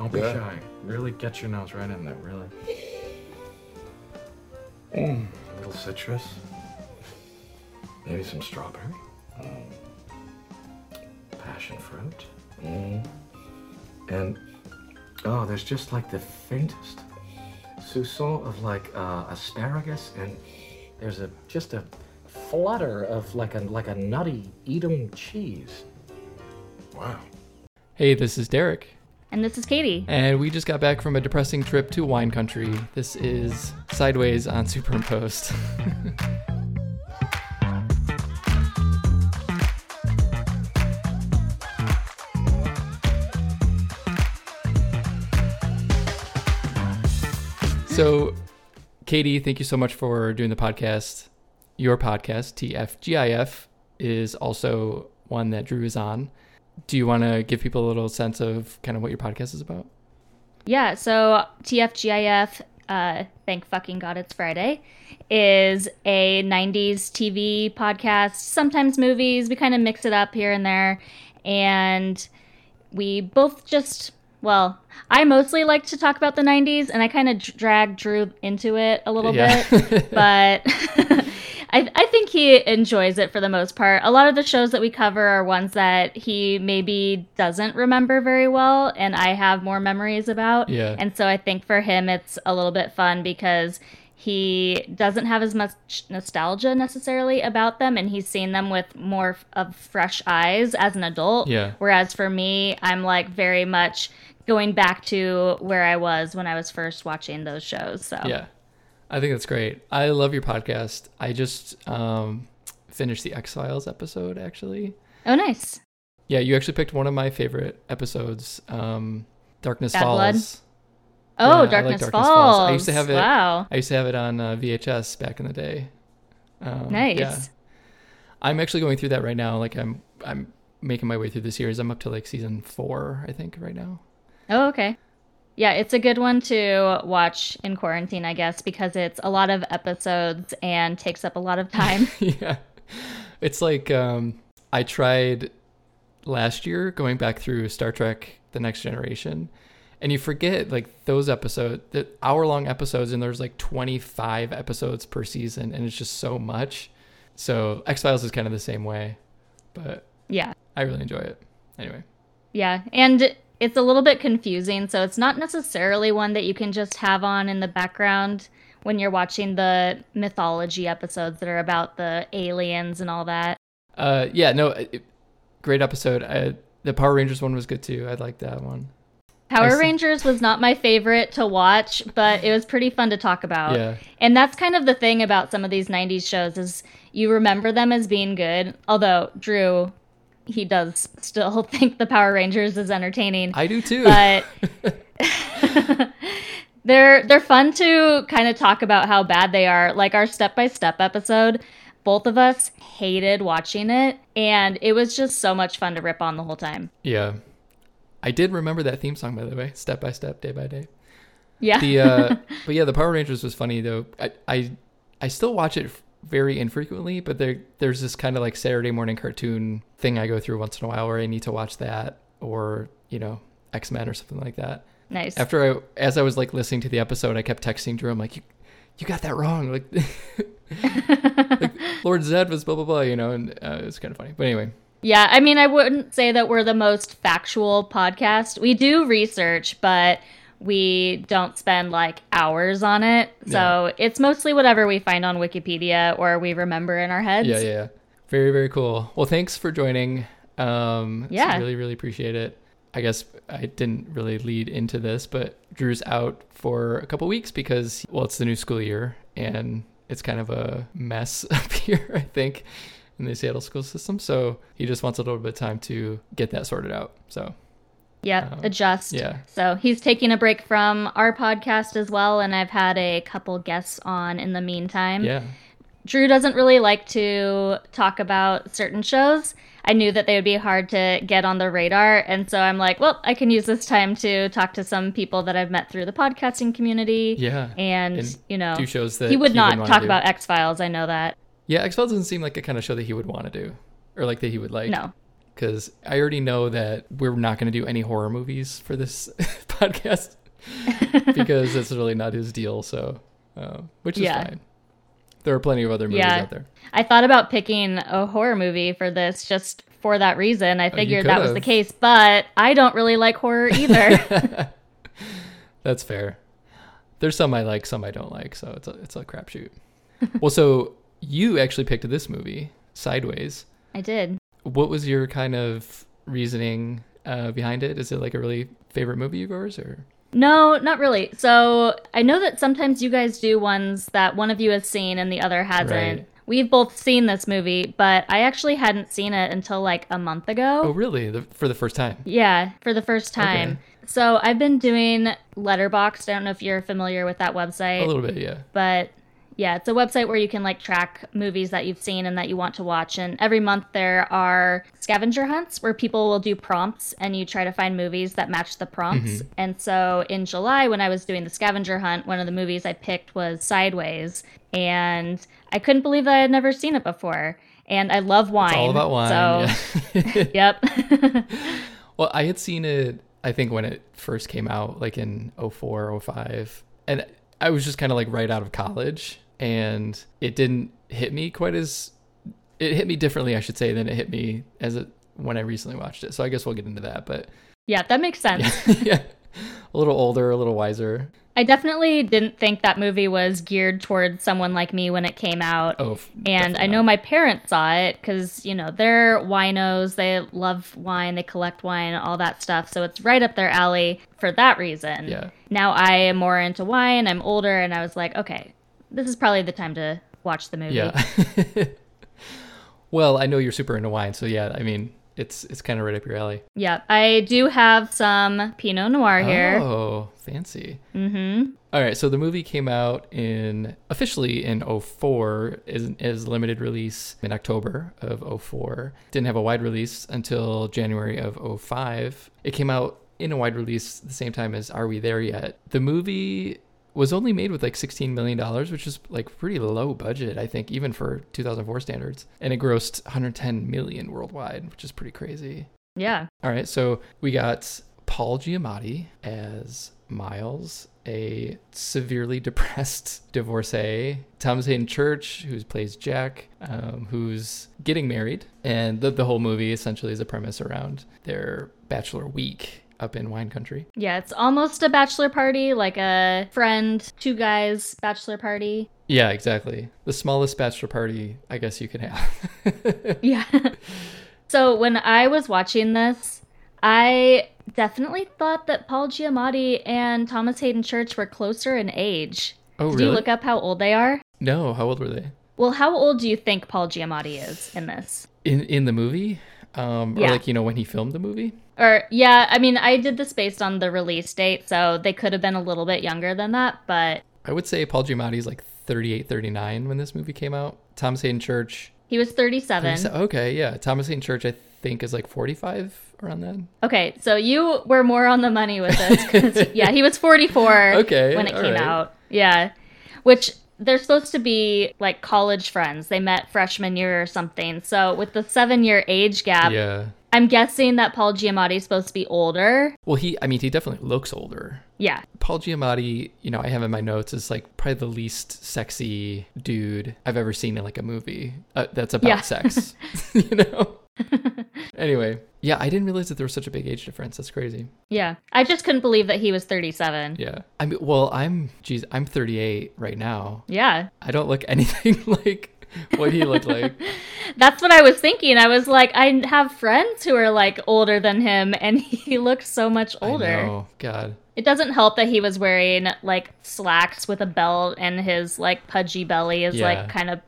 Don't be Yeah. shy. Really get your nose right in there, really. Mm, a little citrus. Maybe some strawberry. Mm. Passion fruit. Mm. And, oh, there's just like the faintest soupçon of like uh, asparagus, and there's a just a flutter of like a like a nutty Edam cheese. Wow. Hey, this is Derek, And this is Katie. and we just got back from a depressing trip to wine country. This is Sideways on Superimposed. so, Katie, thank you so much for doing the podcast. Your podcast, TFGIF, is also one that Drew is on. Do you want to give people a little sense of kind of what your podcast is about? Yeah, so TFGIF, uh, thank fucking God it's Friday, is a 90s TV podcast, sometimes movies. We kind of mix it up here and there. And we both just, well, I mostly like to talk about the 90s, and I kind of drag Drew into it a little Yeah. bit. But I, I think he enjoys it for the most part. A lot of the shows that we cover are ones that he maybe doesn't remember very well, and I have more memories about. Yeah. And so I think for him, it's a little bit fun because he doesn't have as much nostalgia necessarily about them, and he's seen them with more of fresh eyes as an adult. Yeah. Whereas for me, I'm like very much going back to where I was when I was first watching those shows. So Yeah. I think that's great. I love your podcast. I just um, finished the X Files episode, actually. Oh, nice. Yeah, you actually picked one of my favorite episodes, um, Darkness Bad Blood? Falls. Oh, Yeah, I like Darkness, Darkness Falls. Falls. I used to have it- Wow. I used to have it on uh, VHS back in the day. Um, Nice. Yeah. I'm actually going through that right now. Like I'm, I'm making my way through the series. I'm up to like season four, I think, right now. Oh, okay. Yeah, it's a good one to watch in quarantine, I guess, because it's a lot of episodes and takes up a lot of time. yeah. It's like um, I tried last year going back through Star Trek The Next Generation and you forget like those episodes, the hour long episodes and there's like 25 episodes per season and it's just so much. So X-Files is kind of the same way, but yeah. I really enjoy it. Anyway. Yeah, and it's a little bit confusing, so it's not necessarily one that you can just have on in the background when you're watching the mythology episodes that are about the aliens and all that. Uh yeah, no, it, great episode. I, the Power Rangers one was good too. I liked that one. Power. Rangers was not my favorite to watch, but it was pretty fun to talk about. Yeah. And that's kind of the thing about some of these 90s shows is you remember them as being good, although Drew he does still think the Power Rangers is entertaining. I do too. but they're they're fun to kind of talk about how bad they are. Like our step by step episode, both of us hated watching it, and it was just so much fun to rip on the whole time. yeah. I did remember that theme song by the way, step by step, day by day. Yeah, the uh but yeah the power rangers was funny though i i, I still watch it very infrequently but there there's this kind of like saturday morning cartoon thing i go through once in a while where i need to watch that or you know x-men or something like that. Nice. after i as i was like listening to the episode i kept texting drew. I'm like you you got that wrong. Like, like lord zed was blah blah blah you know and uh, it's kind of funny. But anyway. Yeah, I mean, I wouldn't say that we're the most factual podcast. We do research, but we don't spend like hours on it. So it's mostly whatever we find on Wikipedia or we remember in our heads. Yeah, yeah, yeah. Very, very cool. Well, thanks for joining. Um, Yeah. really, really appreciate it. I guess I didn't really lead into this, but Drew's out for a couple weeks because, well, it's the new school year and it's kind of a mess up here, I think, in the Seattle school system. So he just wants a little bit of time to get that sorted out. So, Yep, Um, adjust. yeah. So he's taking a break from our podcast as well, and I've had a couple guests on in the meantime. yeah. Drew doesn't really like to talk about certain shows. I knew that they would be hard to get on the radar, and so I'm like, well, I can use this time to talk to some people that I've met through the podcasting community. Yeah. And, And you know, do shows that he would he not talk about X Files. I know that. Yeah, X Files doesn't seem like a kind of show that he would want to do or like that he would like. No. Because I already know that we're not going to do any horror movies for this podcast because it's really not his deal. So, uh, which is Yeah. fine. There are plenty of other movies Yeah. out there. I thought about picking a horror movie for this just for that reason. I you figured that was the case, but I don't really like horror either. That's fair. There's some I like, some I don't like, so it's a it's a crapshoot. well, so you actually picked this movie, Sideways. I did. What was your kind of reasoning uh, behind it? Is it like a really favorite movie of yours, or No, not really. So I know that sometimes you guys do ones that one of you has seen and the other hasn't. Right. We've both seen this movie, but I actually hadn't seen it until like a month ago. oh, really? The, for the first time? Yeah, for the first time. Okay. So I've been doing Letterboxd. I don't know if you're familiar with that website, A little bit, yeah. but yeah, it's a website where you can like track movies that you've seen and that you want to watch. And every month there are scavenger hunts where people will do prompts and you try to find movies that match the prompts. Mm-hmm. And so in July, when I was doing the scavenger hunt, one of the movies I picked was Sideways. And I couldn't believe that I had never seen it before. And I love wine. It's all about wine. So, yeah. yep. Well, I had seen it, I think, when it first came out, like in 04, 05. And I was just kind of like right out of college. And it didn't hit me quite as, it hit me differently, I should say, than it hit me as it, when I recently watched it. So I guess we'll get into that. But yeah, that makes sense. yeah, a little older, a little wiser. I definitely didn't think that movie was geared towards someone like me when it came out. Oh, and I know not. my parents saw it because, you know, they're winos. They love wine. They collect wine, all that stuff. So it's right up their alley for that reason. Yeah. Now I am more into wine. I'm older. And I was like, okay, this is probably the time to watch the movie. Yeah. well, I know you're super into wine. So yeah, I mean, it's it's kind of right up your alley. Yeah. I do have some Pinot Noir here. Oh, fancy. Mm-hmm. All right, so the movie came out in officially in 04 is is limited release in October of 04. Didn't have a wide release until January of 05. It came out in a wide release the same time as Are We There Yet? The movie was only made with like 16 million dollars, which is like pretty low budget, I think, even for 2004 standards. And it grossed 110 million worldwide, which is pretty crazy. Yeah. All right, so we got Paul Giamatti as Miles, a severely depressed divorcee. Thomas Hayden Church, who plays Jack, um, who's getting married, and the the whole movie essentially is a premise around their bachelor week up in wine country. Yeah. It's almost a bachelor party, like a friend, two guys bachelor party. Yeah, exactly. The smallest bachelor party I guess you could have. Yeah. so when I was watching this, I definitely thought that Paul Giamatti and Thomas Hayden Church were closer in age. oh, Did really? you look up how old they are? no, how old were they? Well, how old do you think Paul Giamatti is in this? In in the movie? Um, or Yeah. like, you know, when he filmed the movie? Or yeah, I mean, I did this based on the release date, so they could have been a little bit younger than that, but I would say Paul Giamatti's like 38, 39 when this movie came out. Thomas Hayden Church. he was 37. So- Okay, yeah. Thomas Hayden Church, I think, is like 45 around then. Okay, so you were more on the money with this. yeah, he was 44 Okay, when it came right. out. Yeah. Which they're supposed to be like college friends. They met freshman year or something. So with the seven year age gap, yeah. I'm guessing that Paul Giamatti is supposed to be older. Well, he, I mean, he definitely looks older. Yeah. Paul Giamatti, you know, I have in my notes is like probably the least sexy dude I've ever seen in like a movie uh, that's about Yeah. sex. you know? anyway, yeah, I didn't realize that there was such a big age difference. That's crazy. Yeah. I just couldn't believe that he was 37. Yeah. I mean, well, I'm, geez, I'm 38 right now. Yeah. I don't look anything like what he looked like. That's what I was thinking. I was like, I have friends who are like older than him, and he looked so much older. Oh, God. It doesn't help that he was wearing like slacks with a belt and his like pudgy belly is Yeah. like kind of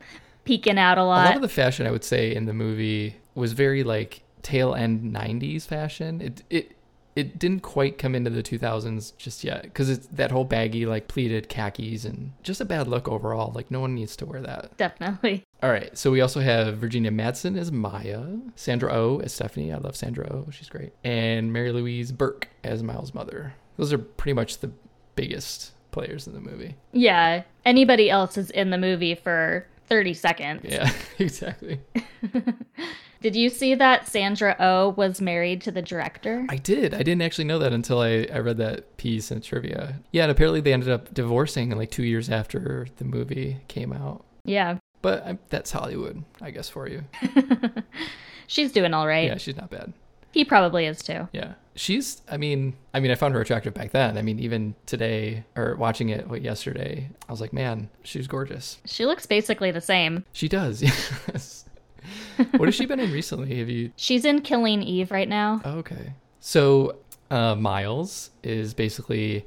peeking out a lot. a lot. lot of the fashion I would say in the movie was very like tail end 90s fashion. It it it didn't quite come into the 2000s just yet because it's that whole baggy like pleated khakis and just a bad look overall. Like no one needs to wear that. Definitely. All right, so we also have Virginia Madsen as Maya, Sandra O oh as Stephanie. I love Sandra O, oh, she's great, and Mary Louise Burke as Miles' mother. Those are pretty much the biggest players in the movie. Yeah. Anybody else is in the movie for 30 seconds. Yeah, exactly. Did you see that Sandra O oh was married to the director? I did. I didn't actually know that until I, I read that piece in trivia. Yeah, and apparently they ended up divorcing like two years after the movie came out. Yeah. But I, that's Hollywood, I guess, for you. she's doing all right. Yeah, she's not bad. He probably is too. Yeah. She's I mean, I mean I found her attractive back then. I mean, even today or watching it what, yesterday, I was like, man, she's gorgeous. She looks basically the same. She does. Yes. what has she been in recently? Have you She's in Killing Eve right now. Oh, okay. So, uh, Miles is basically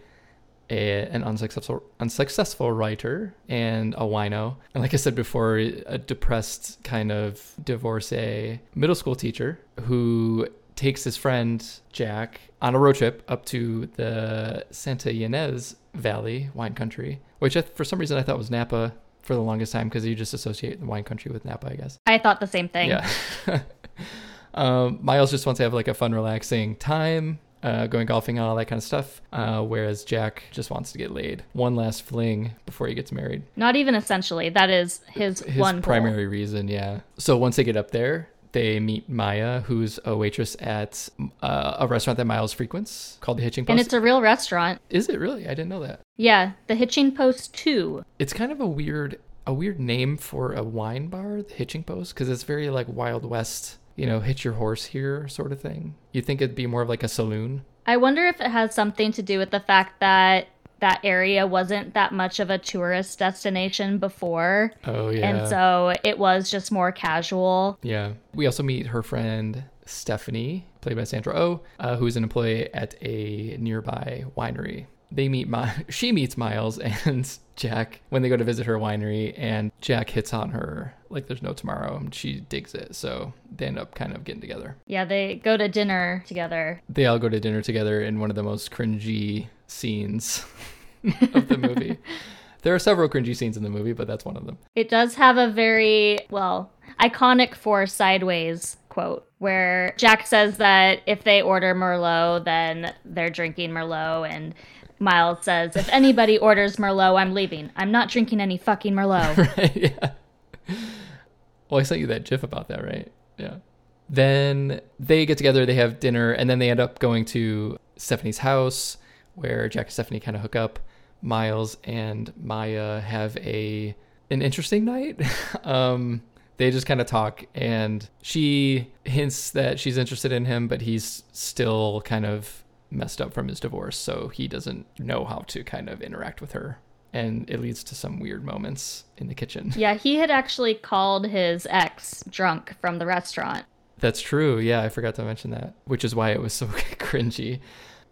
a, an unsuccessful unsuccessful writer and a wino, and like I said before, a depressed kind of divorcee middle school teacher who takes his friend Jack on a road trip up to the Santa Ynez Valley wine country, which I, for some reason I thought was Napa for the longest time because you just associate the wine country with Napa, I guess. I thought the same thing. Yeah. um, Miles just wants to have like a fun, relaxing time. Uh, going golfing and all that kind of stuff. Uh, whereas Jack just wants to get laid. One last fling before he gets married. Not even essentially. That is his, his one primary goal. reason. Yeah. So once they get up there, they meet Maya, who's a waitress at uh, a restaurant that Miles frequents called the Hitching Post. And it's a real restaurant. Is it really? I didn't know that. Yeah, the Hitching Post 2. It's kind of a weird a weird name for a wine bar, the Hitching Post, because it's very like Wild West, you know, hitch your horse here sort of thing. You think it'd be more of like a saloon? I wonder if it has something to do with the fact that that area wasn't that much of a tourist destination before. Oh yeah. And so it was just more casual. Yeah. We also meet her friend Stephanie, played by Sandra Oh, uh, who's an employee at a nearby winery. They meet My- she meets Miles and Jack when they go to visit her winery and Jack hits on her like there's no tomorrow and she digs it. So they end up kind of getting together. Yeah, they go to dinner together. They all go to dinner together in one of the most cringy scenes of the movie. there are several cringy scenes in the movie, but that's one of them. It does have a very, well, iconic for Sideways quote where Jack says that if they order Merlot, then they're drinking Merlot. And Miles says, if anybody orders Merlot, I'm leaving. I'm not drinking any fucking Merlot. right, yeah. Well, I sent you that GIF about that, right? Yeah. Then they get together, they have dinner, and then they end up going to Stephanie's house where Jack and Stephanie kind of hook up. Miles and Maya have a an interesting night. um, they just kind of talk, and she hints that she's interested in him, but he's still kind of messed up from his divorce, so he doesn't know how to kind of interact with her. And it leads to some weird moments in the kitchen. Yeah, he had actually called his ex drunk from the restaurant. That's true. Yeah, I forgot to mention that, which is why it was so cringy.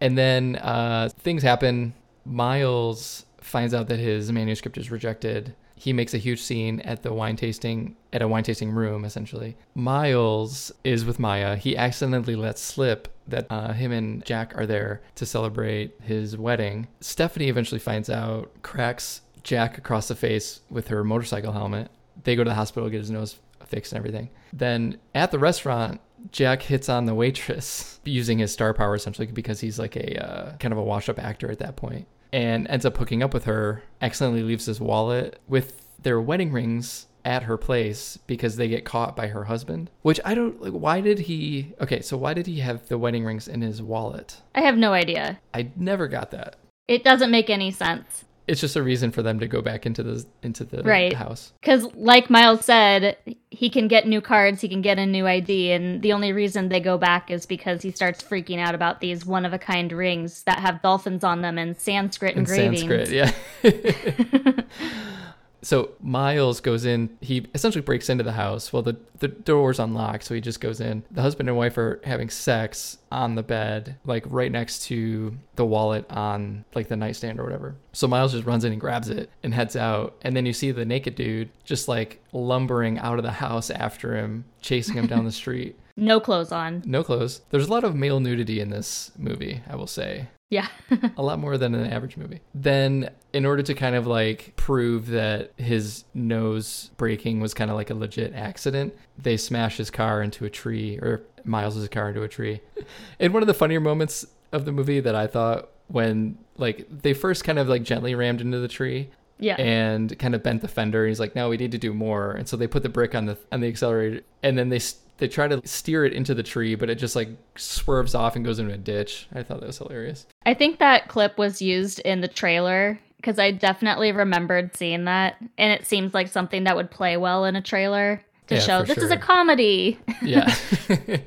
And then uh, things happen. Miles finds out that his manuscript is rejected. He makes a huge scene at the wine tasting, at a wine tasting room, essentially. Miles is with Maya. He accidentally lets slip that uh, him and Jack are there to celebrate his wedding. Stephanie eventually finds out, cracks Jack across the face with her motorcycle helmet. They go to the hospital, get his nose fixed and everything. Then at the restaurant, Jack hits on the waitress using his star power essentially because he's like a uh, kind of a washed up actor at that point and ends up hooking up with her, accidentally leaves his wallet with their wedding rings at her place because they get caught by her husband. Which I don't like why did he Okay, so why did he have the wedding rings in his wallet? I have no idea. I never got that. It doesn't make any sense. It's just a reason for them to go back into the into the right. house. Cuz like Miles said, he can get new cards, he can get a new ID and the only reason they go back is because he starts freaking out about these one of a kind rings that have dolphins on them and Sanskrit In engravings. Sanskrit, yeah. so Miles goes in. He essentially breaks into the house. Well, the the door's unlocked, so he just goes in. The husband and wife are having sex on the bed, like right next to the wallet on like the nightstand or whatever. So Miles just runs in and grabs it and heads out. And then you see the naked dude just like lumbering out of the house after him, chasing him down the street. No clothes on. No clothes. There's a lot of male nudity in this movie, I will say Yeah. a lot more than an average movie. Then, in order to kind of like prove that his nose breaking was kind of like a legit accident, they smash his car into a tree, or Miles' car into a tree. In one of the funnier moments of the movie that I thought when like they first kind of like gently rammed into the tree yeah. and kind of bent the fender. He's like, "No, we need to do more." And so they put the brick on the on the accelerator, and then they they try to steer it into the tree, but it just like swerves off and goes into a ditch. I thought that was hilarious. I think that clip was used in the trailer because I definitely remembered seeing that, and it seems like something that would play well in a trailer to Yeah, show this is a comedy. Yeah.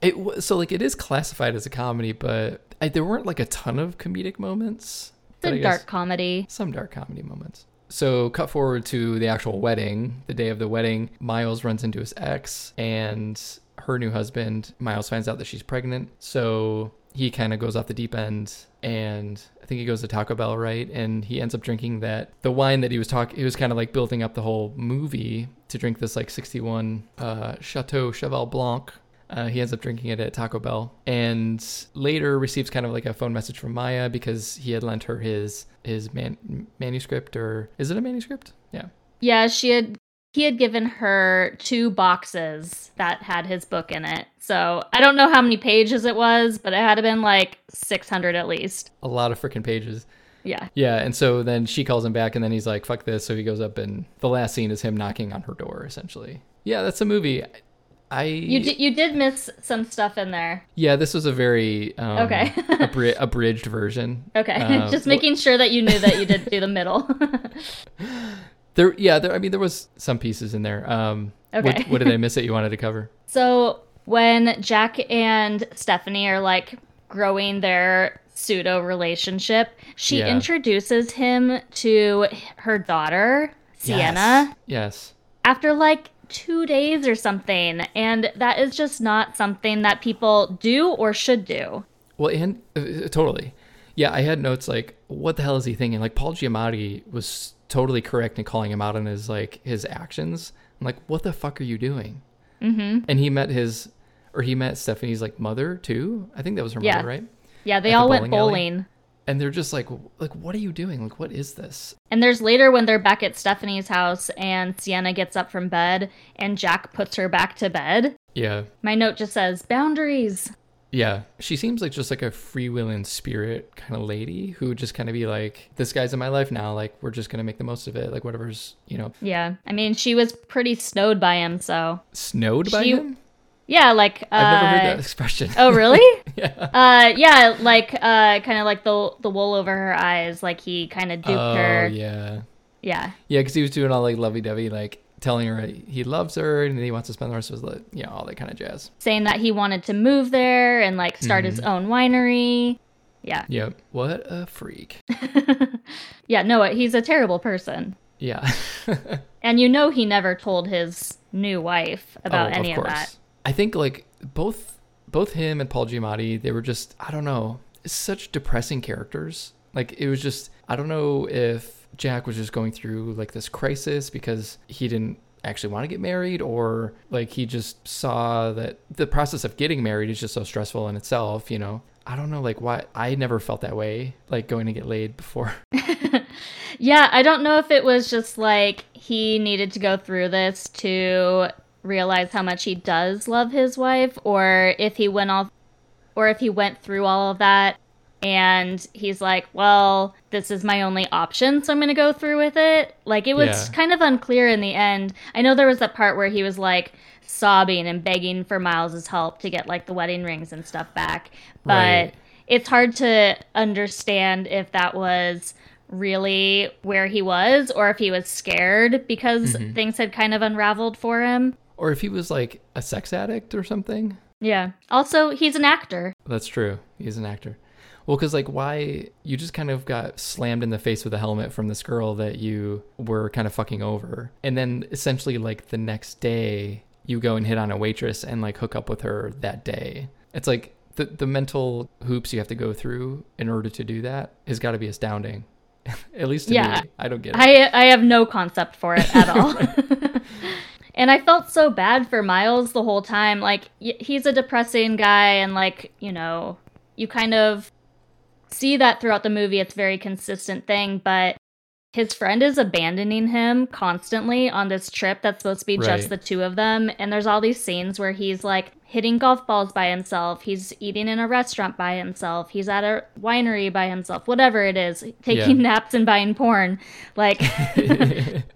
it wa- so like it is classified as a comedy, but I, there weren't like a ton of comedic moments. It's but I a guess- dark comedy. some dark comedy moments. So, cut forward to the actual wedding. The day of the wedding, Miles runs into his ex and her new husband. Miles finds out that she's pregnant. So, he kind of goes off the deep end and I think he goes to Taco Bell, right? And he ends up drinking that the wine that he was talking, he was kind of like building up the whole movie to drink this like 61 uh, Chateau Cheval Blanc uh, he ends up drinking it at Taco Bell, and later receives kind of like a phone message from Maya because he had lent her his his man, manuscript, or is it a manuscript? Yeah, Yeah, she had he had given her two boxes that had his book in it. So I don't know how many pages it was, but it had been like six hundred at least. a lot of freaking pages. Yeah. Yeah, and so then she calls him back, and then he's like, "Fuck this!" So he goes up, and the last scene is him knocking on her door, essentially. Yeah, that's a movie. I You did you did miss some stuff in there. yeah, this was a very um, Okay. abri- abridged version. Okay. Uh, Just making sure that you knew that you did do the middle. There, yeah, there. I mean, there was some pieces in there. Um, Okay. What, what did I miss that you wanted to cover? So when Jack and Stephanie are like growing their pseudo relationship, she Yeah. introduces him to her daughter, Sienna, Yes. yes. after like two days or something. And that is just not something that people do or should do. Well, and uh, totally. Yeah, I had notes like, what the hell is he thinking? Like, Paul Giamatti was totally correct in calling him out on his like his actions. I'm like, what the fuck are you doing? Mm-hmm. And he met his, or he met Stephanie's like mother too. I think that was her Yeah. mother, right? Yeah, they At the all went bowling alley? bowling. And they're just like, like, what are you doing? Like, what is this? And there's later when they're back at Stephanie's house and Sienna gets up from bed and Jack puts her back to bed. Yeah, My note just says boundaries. Yeah, she seems like just like a freewheeling spirit kind of lady who would just kind of be like, "This guy's in my life now. Like, we're just gonna make the most of it. Like, whatever's you know Yeah. I mean, she was pretty snowed by him, so. snowed by She- him." Yeah, like uh I've never heard that expression. Oh, really? yeah. uh yeah, like uh kind of like the the wool over her eyes, like he kind of duped Oh her. yeah, Yeah. yeah, because he was doing all like lovey-dovey, like telling her he loves her and he wants to spend the rest of his life, you know, all that kind of jazz. Saying that he wanted to move there and like start his Mm-hmm. own winery. Yeah. Yep. What a freak. Yeah, no, he's a terrible person. Yeah. And you know he never told his new wife about Oh, any of, that. I think like both both him and Paul Giamatti, they were just I don't know, such depressing characters. Like it was just I don't know if Jack was just going through like this crisis because he didn't actually want to get married or like he just saw that the process of getting married is just so stressful in itself, you know. I don't know like why I never felt that way like going to get laid before. Yeah, I don't know if it was just like he needed to go through this to realize how much he does love his wife or if he went off or if he went through all of that and he's like, "Well, this is my only option, so I'm going to go through with it." Like it was Yeah. kind of unclear in the end. I know there was that part where he was like sobbing and begging for Miles's help to get like the wedding rings and stuff back. But Right. it's hard to understand if that was really where he was or if he was scared because Mm-hmm. things had kind of unraveled for him. Or if he was like a sex addict or something. Yeah. Also, he's an actor. That's true. He's an actor. Well, because like, why you just kind of got slammed in the face with a helmet from this girl that you were kind of fucking over, and then essentially like the next day you go and hit on a waitress and like hook up with her that day. It's like the the mental hoops you have to go through in order to do that has got to be astounding. At least to Yeah. me, I don't get it. I I have no concept for it at all. and I felt so bad for Miles the whole time. Like he's a depressing guy and like, you know, you kind of see that throughout the movie. It's a very consistent thing, but his friend is abandoning him constantly on this trip that's supposed to be Right. just the two of them. And there's all these scenes where he's like hitting golf balls by himself. He's eating in a restaurant by himself. He's at a winery by himself, whatever it is, taking Yeah. naps and buying porn. Like,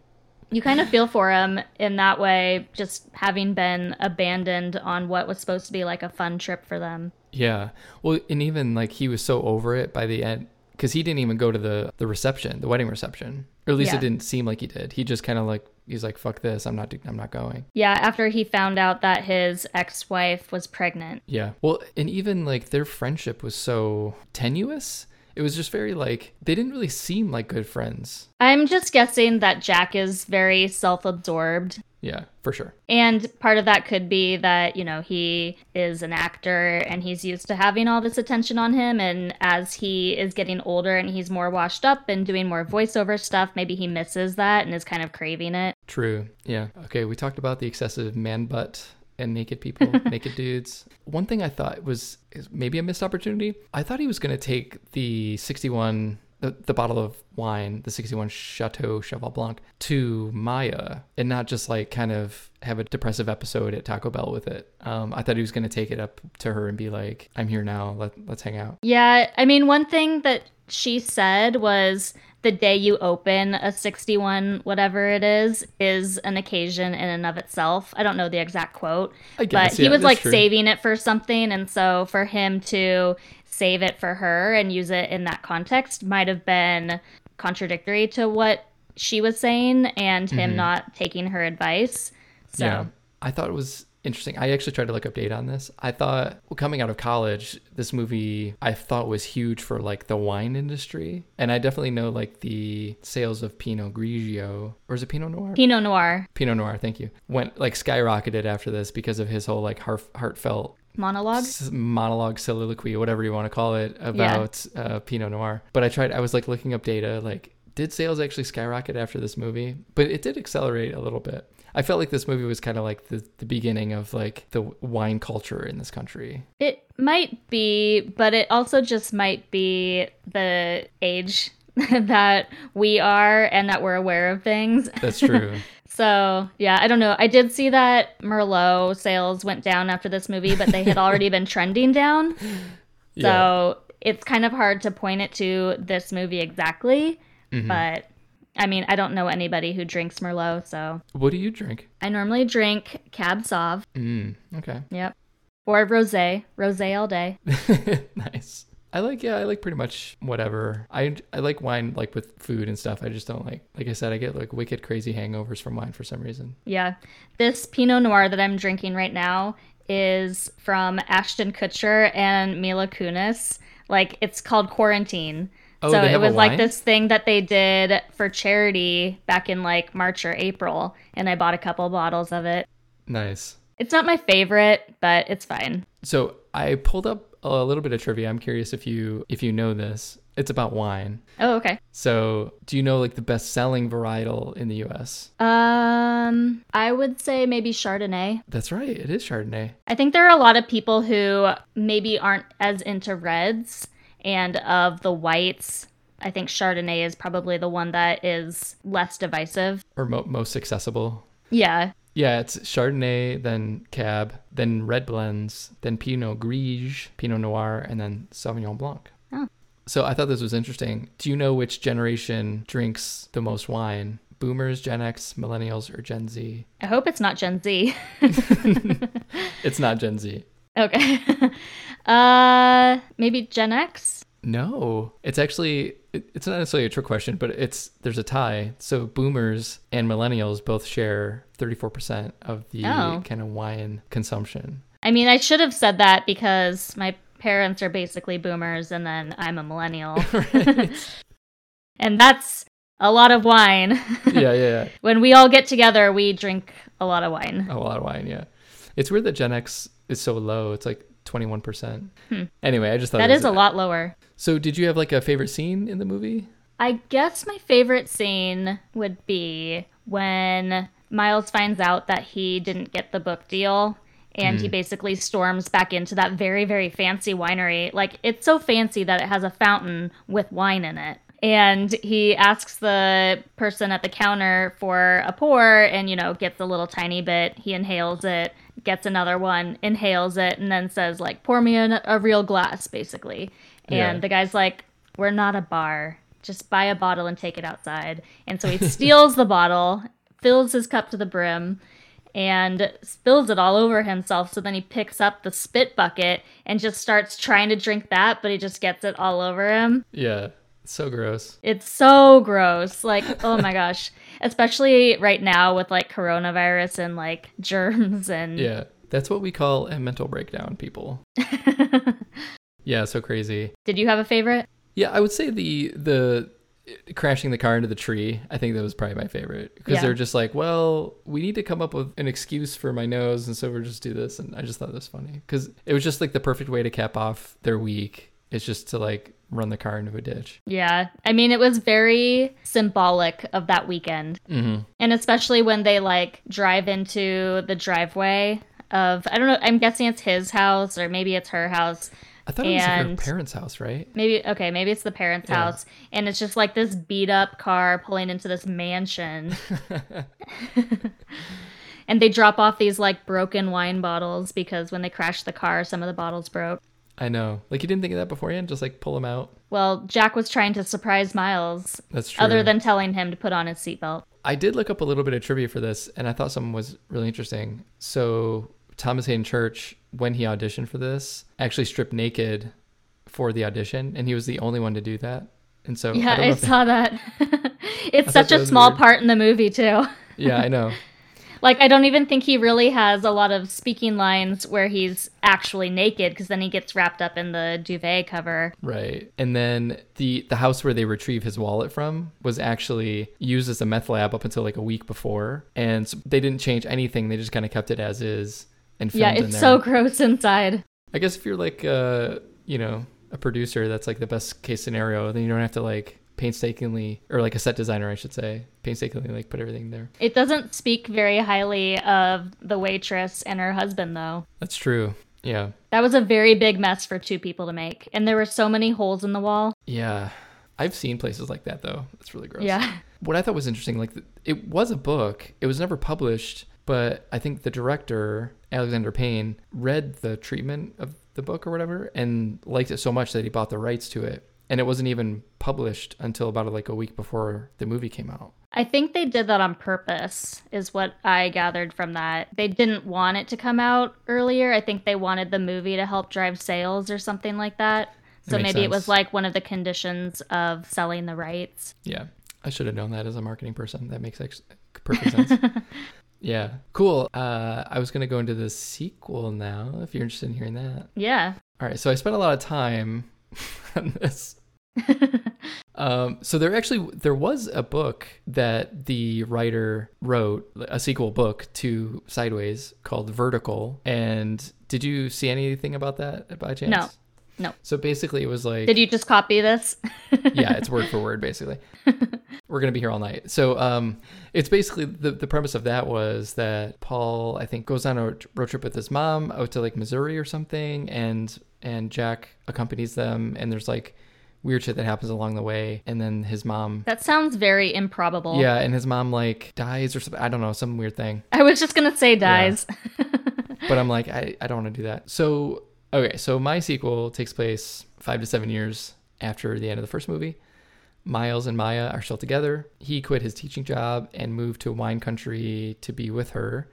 you kind of feel for him in that way, just having been abandoned on what was supposed to be like a fun trip for them. Yeah. Well, and even like he was so over it by the end because he didn't even go to the the reception, the wedding reception, or at least Yeah. it didn't seem like he did. He just kind of like he's like, "Fuck this, I'm not, I'm not going." Yeah, after he found out that his ex wife was pregnant. Yeah. Well, and even like their friendship was so tenuous. It was just very like they didn't really seem like good friends. I'm just guessing that Jack is very self absorbed. Yeah, for sure. And part of that could be that, you know, he is an actor and he's used to having all this attention on him. And as he is getting older and he's more washed up and doing more voiceover stuff, maybe he misses that and is kind of craving it. True. Yeah. Okay. We talked about the excessive man butt and naked people, naked dudes. One thing I thought was is maybe a missed opportunity. I thought he was going to take the 61, the, the bottle of wine, the 61 Chateau Cheval Blanc, to Maya and not just like kind of have a depressive episode at Taco Bell with it. Um, I thought he was going to take it up to her and be like, I'm here now. Let, let's hang out. Yeah, I mean, one thing that she said was the day you open a 61, whatever it is, is an occasion in and of itself. I don't know the exact quote, guess, but he yeah, was like true. saving it for something. And so for him to save it for her and use it in that context might have been contradictory to what she was saying and him not taking her advice. So, Mm-hmm. Yeah. I thought it was interesting. I actually tried to look up data on this. I thought well, coming out of college, this movie I thought was huge for like the wine industry. And I definitely know like the sales of Pinot Grigio or is it Pinot Noir? Pinot Noir Pinot Noir, thank you. Went like skyrocketed after this because of his whole like heart, heartfelt monologue. monologue, soliloquy, whatever you want to call it, about uh, Pinot Noir. But I tried, I was like looking up data, like, did sales actually skyrocket after this movie? But it did accelerate a little bit. I felt like this movie was kind of like the, the beginning of like the wine culture in this country. It might be, but it also just might be the age that we are and that we're aware of things. That's true. So, yeah, I don't know. I did see that Merlot sales went down after this movie, but they had already been trending down. yeah. So, it's kind of hard to point it to this movie exactly. Mm-hmm. But I mean, I don't know anybody who drinks Merlot, so What do you drink? I normally drink Cab Sauv. Mm, okay. Yep. Or rosé. Rosé all day. nice. I like yeah, I like pretty much whatever. I I like wine like with food and stuff. I just don't like like I said, I get like wicked crazy hangovers from wine for some reason. Yeah. This Pinot Noir that I'm drinking right now is from Ashton Kutcher and Mila Kunis. Like it's called Quarantine. Oh, so it was like this thing that they did for charity back in like March or April, and I bought a couple bottles of it. Nice. It's not my favorite, but it's fine. So I pulled up a little bit of trivia. I'm curious if you if you know this. It's about wine. Oh, okay. So do you know like the best selling varietal in the U.S.? Um, I would say maybe Chardonnay. That's right. It is Chardonnay. I think there are a lot of people who maybe aren't as into reds and of the whites. I think Chardonnay is probably the one that is less divisive. or mo- most accessible. Yeah. Yeah, it's Chardonnay, then Cab, then red blends, then Pinot Gris, Pinot Noir, and then Sauvignon Blanc. Oh. So I thought this was interesting. Do you know which generation drinks the most wine? Boomers, Gen X, Millennials, or Gen Z? I hope it's not Gen Z. It's not Gen Z. okay. Uh maybe Gen X? No, it's actually it's not necessarily a trick question, but it's there's a tie. So boomers and millennials both share 34% of the Oh. kind of wine consumption. I mean, I should have said that because my parents are basically boomers and then I'm a millennial. and that's a lot of wine. yeah, yeah, yeah. when we all get together, we drink a lot of wine. A lot of wine, yeah. It's weird that Gen X is so low. It's like 21%. Anyway, I just thought Hmm. That was- a lot lower. So, did you have like a favorite scene in the movie? I guess my favorite scene would be when Miles finds out that he didn't get the book deal and he basically storms back into that very, very fancy winery. Like, it's so fancy that it has a fountain with wine in it. And he asks the person at the counter for a pour and, you know, gets a little tiny bit. He inhales it, gets another one, inhales it, and then says, like, pour me in a real glass, basically. And Yeah. the guy's like, we're not a bar. Just buy a bottle and take it outside. And so he steals the bottle fills his cup to the brim and spills it all over himself. So then he picks up the spit bucket and just starts trying to drink that, but he just gets it all over him. Yeah. So gross. It's so gross. Like, oh my gosh. Especially right now with like coronavirus and like germs and Yeah. That's what we call a mental breakdown, people. yeah, so crazy. Did you have a favorite? Yeah, I would say the the eh, crashing the car into the tree. I think that was probably my favorite because Yeah. they're just like, well, we need to come up with an excuse for my nose, and so we'll just do this. And I just thought it was funny because it was just like the perfect way to cap off their week. It's just to like run the car into a ditch. Yeah. I mean, it was very symbolic of that weekend. Mm-hmm. And especially when they like drive into the driveway of, I don't know, I'm guessing it's his house or maybe it's her house. I thought it was her parents' house, right? Maybe, okay, maybe it's the parents' Yeah. house. And it's just like this beat up car pulling into this mansion. and they drop off these like broken wine bottles because when they crashed the car, some of the bottles broke. I know. Like you didn't think of that beforehand? Just like pull them out. Well, Jack was trying to surprise Miles, That's true. other than telling him to put on his seatbelt. I did look up a little bit of trivia for this, and I thought something was really interesting. So Thomas Hayden Church, when he auditioned for this, actually stripped naked for the audition, and he was the only one to do that. And so Yeah, know I, saw that. it's I such a small weird. part in the movie, too. yeah, I know. Like, I don't even think he really has a lot of speaking lines where he's actually naked because then he gets wrapped up in the duvet cover. Right. And then the the house where they retrieve his wallet from was actually used as a meth lab up until like a week before, and so they didn't change anything. They just kind of kept it as is and filmed Yeah, it's so gross inside. I guess if you're like uh, you know, a producer, that's like the best case scenario. Then you don't have to like painstakingly or like a set designer, I should say, painstakingly like put everything there. It doesn't speak very highly of the waitress and her husband, though. That's true. Yeah. That was a very big mess for two people to make. And there were so many holes in the wall. Yeah. I've seen places like that though. That's really gross. Yeah. What I thought was interesting, like it was a book. It was never published, but I think the director Alexander Payne read the treatment of the book or whatever and liked it so much that he bought the rights to it. And it wasn't even published until about like a week before the movie came out. I think they did that on purpose, is what I gathered from that. They didn't want it to come out earlier. I think they wanted the movie to help drive sales or something like that. That So makes maybe it was like one of the conditions of selling the rights. Yeah, I should have known that as a marketing person. That makes ex- perfect sense. yeah, cool. Uh, I was gonna go into the sequel now. If you're interested in hearing that. Yeah. All right, so I spent a lot of time on this. um, so there actually there was a book that the writer wrote, a sequel book to Sideways called Vertical. And did you see anything about that by chance? No. No. So basically, it was like Did you just copy this? yeah, it's word for word basically. We're gonna be here all night. So um, it's basically the the premise of that was that Paul I think goes on a road trip with his mom out to like Missouri or something, and and Jack accompanies them, and there's like weird shit that happens along the way, and then his mom. That sounds very improbable. Yeah, and his mom like dies or something. I don't know, some weird thing. I was just going to say dies. but I'm like, I, I don't want to do that. So, okay, so my sequel takes place five to seven years after the end of the first movie. Miles and Maya are still together. He quit his teaching job and moved to wine country to be with her.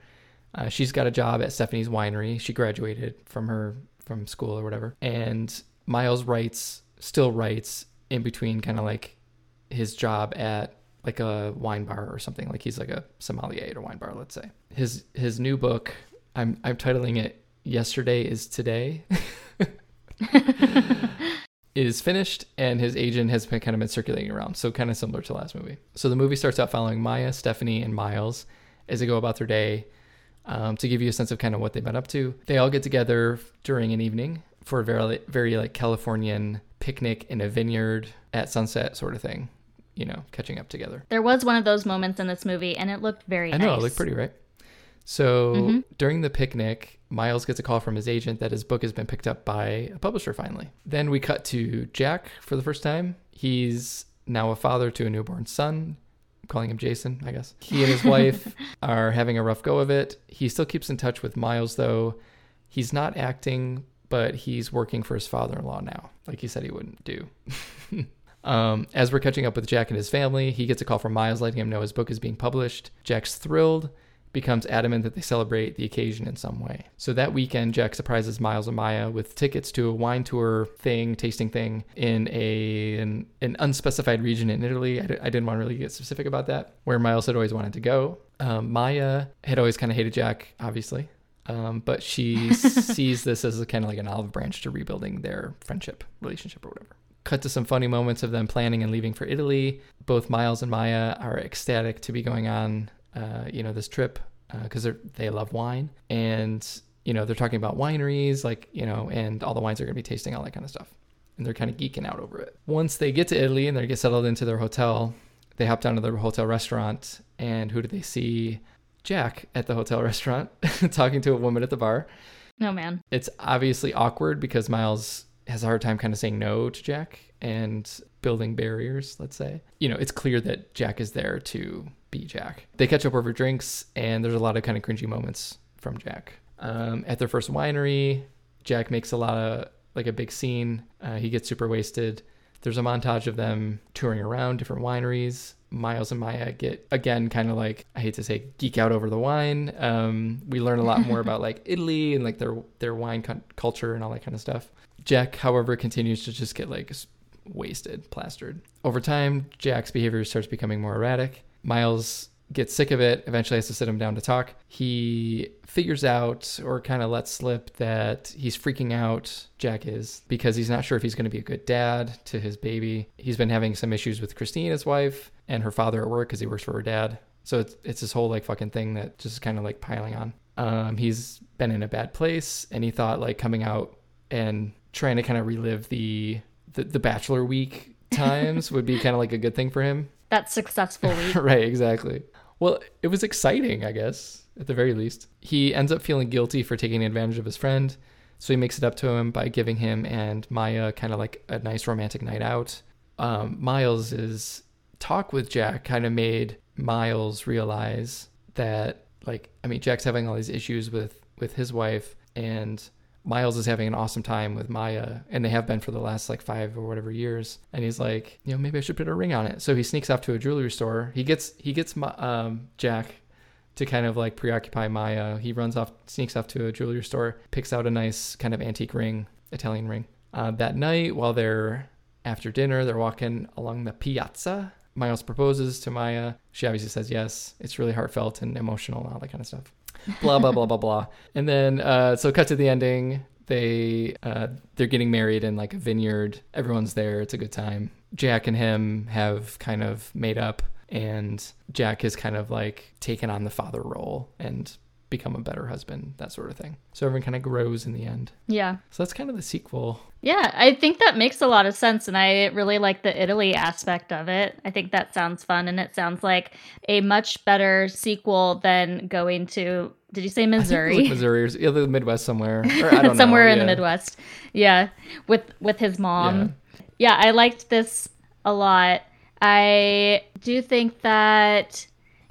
Uh, she's got a job at Stephanie's winery. She graduated from her from school or whatever. And Miles writes, still writes in between, kind of like his job at like a wine bar or something. Like he's like a sommelier at a wine bar, let's say. His his new book, I'm I'm titling it "Yesterday Is Today." is finished and his agent has been kind of been circulating around so kind of similar to last movie so the movie starts out following maya stephanie and miles as they go about their day um, to give you a sense of kind of what they've been up to they all get together during an evening for a very very like californian picnic in a vineyard at sunset sort of thing you know catching up together There was one of those moments in this movie, and it looked very I nice. know, it looked pretty, right? So Mhm. during the picnic, Miles gets a call from his agent that his book has been picked up by a publisher finally. Then we cut to Jack for the first time. He's now a father to a newborn son. I'm calling him Jason, I guess. He and his wife are having a rough go of it. He still keeps in touch with Miles, though. He's not acting, but he's working for his father in law now, like he said he wouldn't do. Um, as we're catching up with Jack and his family, he gets a call from Miles letting him know his book is being published. Jack's thrilled, becomes adamant that they celebrate the occasion in some way. So that weekend, Jack surprises Miles and Maya with tickets to a wine tour thing, tasting thing in a an, an unspecified region in Italy. I d- I didn't want to really get specific about that, where Miles had always wanted to go. Um, Maya had always kind of hated Jack, obviously. Um, but she sees this as a kind of like an olive branch to rebuilding their friendship, relationship, or whatever cut to some funny moments of them planning and leaving for Italy. Both Miles and Maya are ecstatic to be going on, uh, you know, this trip because uh, they love wine and you know they're talking about wineries, like you know, and all the wines are going to be tasting all that kind of stuff, and they're kind of geeking out over it. Once they get to Italy and they get settled into their hotel, they hop down to the hotel restaurant, and who do they see? Jack at the hotel restaurant talking to a woman at the bar. No, man. It's obviously awkward because Miles has a hard time kind of saying no to Jack and building barriers, let's say. You know, it's clear that Jack is there to be Jack. They catch up over drinks, and there's a lot of kind of cringy moments from Jack. Um, at their first winery, Jack makes a lot of like a big scene. Uh, he gets super wasted. There's a montage of them touring around different wineries. Miles and Maya get again kind of like I hate to say geek out over the wine. Um, we learn a lot more about like Italy and like their their wine cu- culture and all that kind of stuff. Jack, however, continues to just get like wasted, plastered. Over time, Jack's behavior starts becoming more erratic. Miles gets sick of it, eventually has to sit him down to talk. He figures out or kind of lets slip that he's freaking out, Jack is, because he's not sure if he's going to be a good dad to his baby. He's been having some issues with Christine, his wife, and her father at work because he works for her dad. So it's, it's this whole like fucking thing that just kind of like piling on. Um, he's been in a bad place and he thought like coming out and trying to kind of relive the the, the bachelor week times would be kind of like a good thing for him. That successful week. right, exactly. Well, it was exciting, I guess, at the very least. He ends up feeling guilty for taking advantage of his friend, so he makes it up to him by giving him and Maya kind of like a nice romantic night out. Um, Miles's talk with Jack kind of made Miles realize that, like, I mean, Jack's having all these issues with with his wife, and Miles is having an awesome time with Maya, and they have been for the last like five or whatever years. And he's like, you know, maybe I should put a ring on it. So he sneaks off to a jewelry store. He gets he gets um, Jack to kind of like preoccupy Maya. He runs off, sneaks off to a jewelry store, picks out a nice kind of antique ring, Italian ring. Uh, that night, while they're after dinner, they're walking along the piazza. Miles proposes to Maya. She obviously says yes. It's really heartfelt and emotional and all that kind of stuff blah blah blah blah blah. And then uh, so cut to the ending. They uh, they're getting married in like a vineyard. Everyone's there. It's a good time. Jack and him have kind of made up, and Jack has kind of like taken on the father role and become a better husband, that sort of thing. So everyone kind of grows in the end. Yeah. So that's kind of the sequel. Yeah, I think that makes a lot of sense. And I really like the Italy aspect of it. I think that sounds fun. And it sounds like a much better sequel than going to, did you say Missouri? Like Missouri or yeah, the Midwest somewhere. Or I don't somewhere know. in yeah. the Midwest. Yeah. With, with his mom. Yeah. yeah, I liked this a lot. I do think that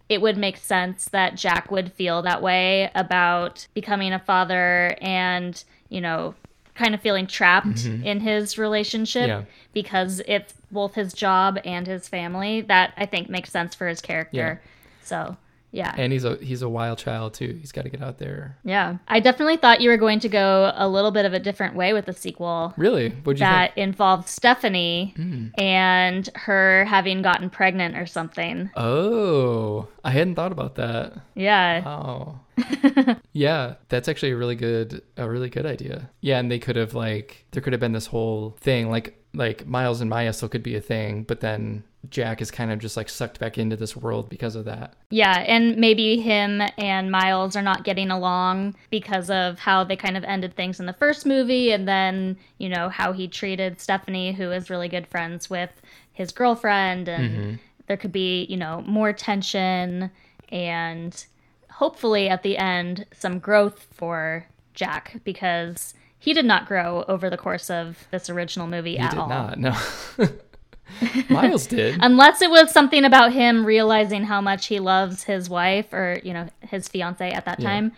it would make sense that Jack would feel that way about becoming a father and, you know, kind of feeling trapped mm-hmm. in his relationship Yeah. because it's both his job and his family. That I think makes sense for his character. So, yeah. And he's a he's a wild child too. He's got to get out there. yeah. I definitely thought you were going to go a little bit of a different way with the sequel Really? What'd you that think? involved Stephanie Hmm. and her having gotten pregnant or something. Oh, I hadn't thought about that. Yeah. Oh. yeah, that's actually a really good a really good idea. Yeah, and they could have like there could have been this whole thing like like Miles and Maya still could be a thing, but then Jack is kind of just like sucked back into this world because of that. Yeah, and maybe him and Miles are not getting along because of how they kind of ended things in the first movie, and then, you know, how he treated Stephanie, who is really good friends with his girlfriend, and mm-hmm. there could be, you know, more tension and hopefully at the end some growth for Jack because he did not grow over the course of this original movie He at did all. not. No. Miles did. Unless it was something about him realizing how much he loves his wife or, you know, his fiance at that Yeah. time.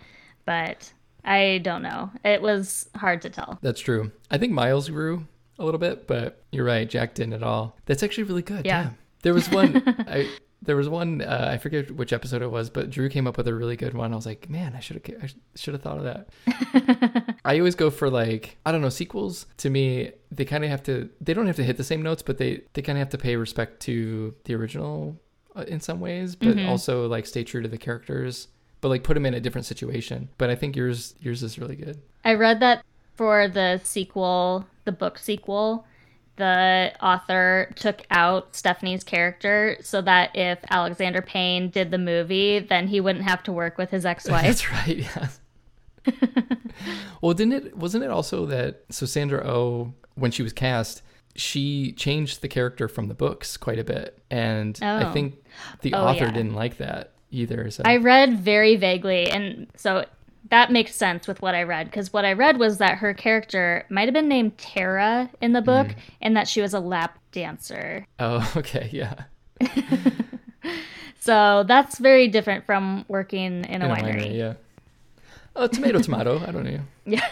But I don't know. It was hard to tell. That's true. I think Miles grew. a little bit, but you're right, Jack didn't at all. That's actually really good. Yeah. Damn. There was one I there was one uh, I forget which episode it was, but Drew came up with a really good one. I was like, man, I should have I should have thought of that. I always go for like I don't know sequels. To me, they kind of have to. They don't have to hit the same notes, but they they kind of have to pay respect to the original uh, in some ways, but Mhm. also like stay true to the characters, but like put them in a different situation. But I think yours yours is really good. I read that for the sequel, the book sequel, the author took out Stephanie's character so that if Alexander Payne did the movie, then he wouldn't have to work with his ex-wife. That's right. Yeah. well, didn't it? Wasn't it also that so Sandra Oh, when she was cast, she changed the character from the books quite a bit, and I Oh. think the Oh, author yeah. didn't like that either. So I read very vaguely, and so that makes sense with what I read because what I read was that her character might have been named Tara in the book, and that she was a lap dancer. oh, okay, yeah. So that's very different from working in a In a winery. winery, yeah. Oh, tomato, tomato. I don't know. Yeah.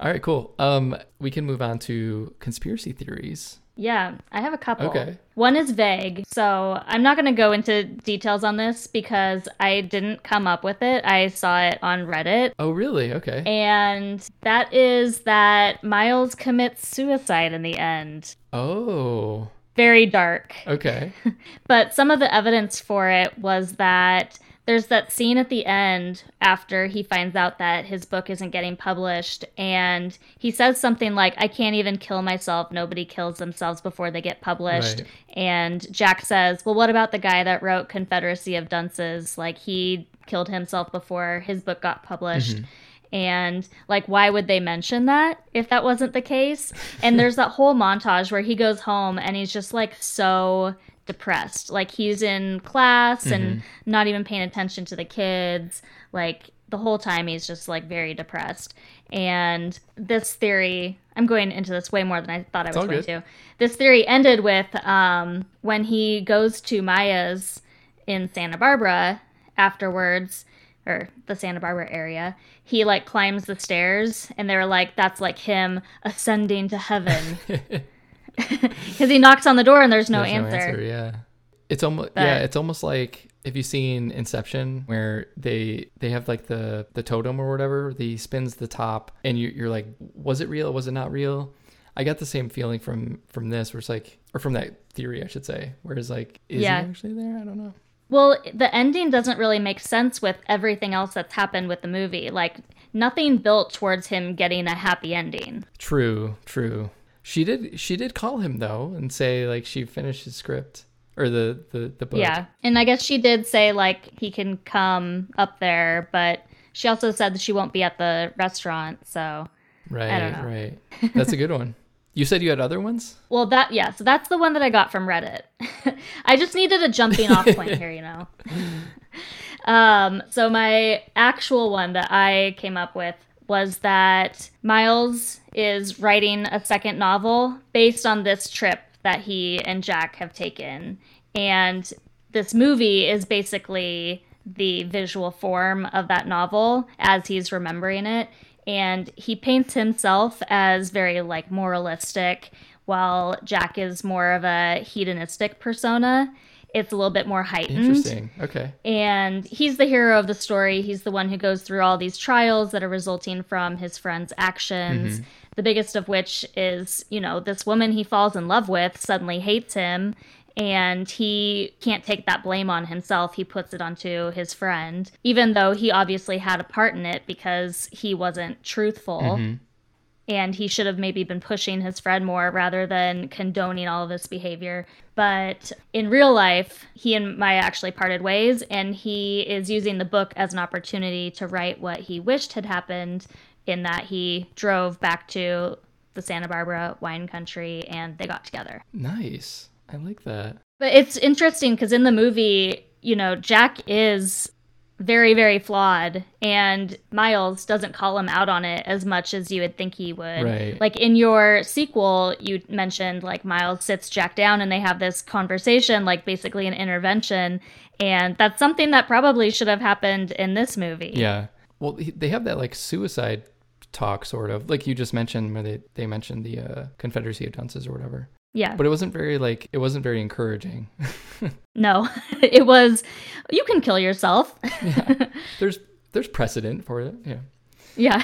All right, cool. Um, we can move on to conspiracy theories. Yeah, I have a couple. Okay. One is vague, so I'm not going to go into details on this because I didn't come up with it. I saw it on Reddit. Oh, really? Okay. And that is that Miles commits suicide in the end. Oh, Very dark. okay. But some of the evidence for it was that there's that scene at the end after he finds out that his book isn't getting published and he says something like I can't even kill myself. Nobody kills themselves before they get published. Right. and Jack says well what about the guy that wrote Confederacy of Dunces? Like he killed himself before his book got published. Mm-hmm. And like why would they mention that if that wasn't the case? And there's that whole montage where he goes home and he's just like so depressed. Like he's in class and not even paying attention to the kids. Like the whole time he's just like very depressed. And this theory i'm going into this way more than i thought i was going good. to. This theory ended with um, when he goes to maya's in santa barbara afterwards or the Santa Barbara area, he like climbs the stairs and they're like, that's like him ascending to heaven. Because he knocks on the door and there's no, There's answer. Yeah, it's almost yeah, it's almost like have you seen Inception where they they have like the the totem or whatever, he spins the top, and you, you're like, was it real? Was it not real? I got the same feeling from from this, where it's like, or from that theory, I should say, where it's like, is Yeah. he actually there? I don't know. Well, the ending doesn't really make sense with everything else that's happened with the movie. Like, nothing built towards him getting a happy ending. True, true. She did she did call him though and say like she finished his script or the the the book. Yeah. And I guess she did say, like, he can come up there, but she also said that she won't be at the restaurant. So, Right, right. That's a good one. You said you had other ones? well, that, yeah, so that's the one that I got from Reddit. I just needed a jumping off point here, you know? um, so, my actual one that I came up with was that Miles is writing a second novel based on this trip that he and Jack have taken. And this movie is basically the visual form of that novel as he's remembering it. And he paints himself as very like moralistic, while Jack is more of a hedonistic persona. It's a little bit more heightened Interesting. Okay. and he's the hero of the story. He's the one who goes through all these trials that are resulting from his friend's actions. Mm-hmm. The biggest of which is, you know, this woman he falls in love with suddenly hates him, and he can't take that blame on himself. He puts it onto his friend, even though he obviously had a part in it because he wasn't truthful mm-hmm. and he should have maybe been pushing his friend more rather than condoning all of this behavior. But in real life, he and Maya actually parted ways, and he is using the book as an opportunity to write what he wished had happened, in that he drove back to the Santa Barbara wine country and they got together. Nice. I like that. But it's interesting because in the movie, you know, Jack is very, very flawed, and Miles doesn't call him out on it as much as you would think he would. Right. Like in your sequel, you mentioned like Miles sits Jack down and they have this conversation, like basically an intervention. And that's something that probably should have happened in this movie. Yeah. Well, they have that like suicide talk, sort of like you just mentioned, where they they mentioned the uh, Confederacy of Dunces or whatever. Yeah. But it wasn't very like it wasn't very encouraging. no, it was. You can kill yourself. yeah. There's there's precedent for it. Yeah. Yeah.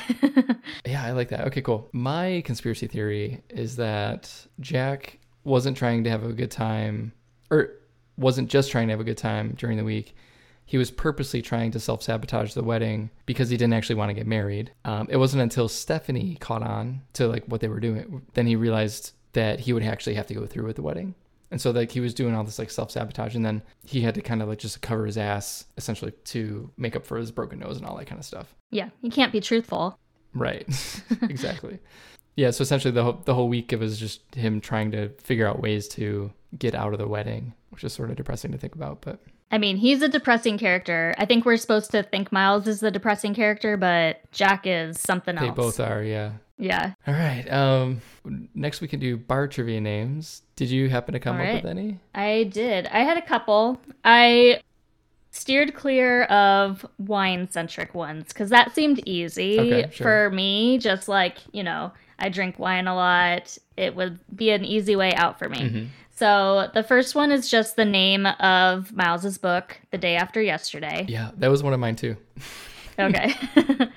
yeah, I like that. Okay, cool. My conspiracy theory is that Jack wasn't trying to have a good time, or wasn't just trying to have a good time during the week. He was purposely trying to self sabotage the wedding because he didn't actually want to get married. Um, it wasn't until Stephanie caught on to like what they were doing, then he realized that he would actually have to go through with the wedding. And so like he was doing all this like self sabotage, and then he had to kind of like just cover his ass essentially to make up for his broken nose and all that kind of stuff. Yeah, you can't be truthful. Right. exactly. Yeah. So essentially, the whole, the whole week it was just him trying to figure out ways to get out of the wedding, which is sort of depressing to think about. But I mean, he's a depressing character. I think we're supposed to think Miles is the depressing character, but Jack is something else. they both are. Yeah. Yeah. All right. Um. Next we can do bar trivia names. Did you happen to come up with any? I did. I had a couple. I steered clear of wine centric ones because that seemed easy Okay, sure. for me. Just like, you know, I drink wine a lot. It would be an easy way out for me. Mhm. So the first one is just the name of Miles's book, The Day After Yesterday. Yeah, that was one of mine too. Okay.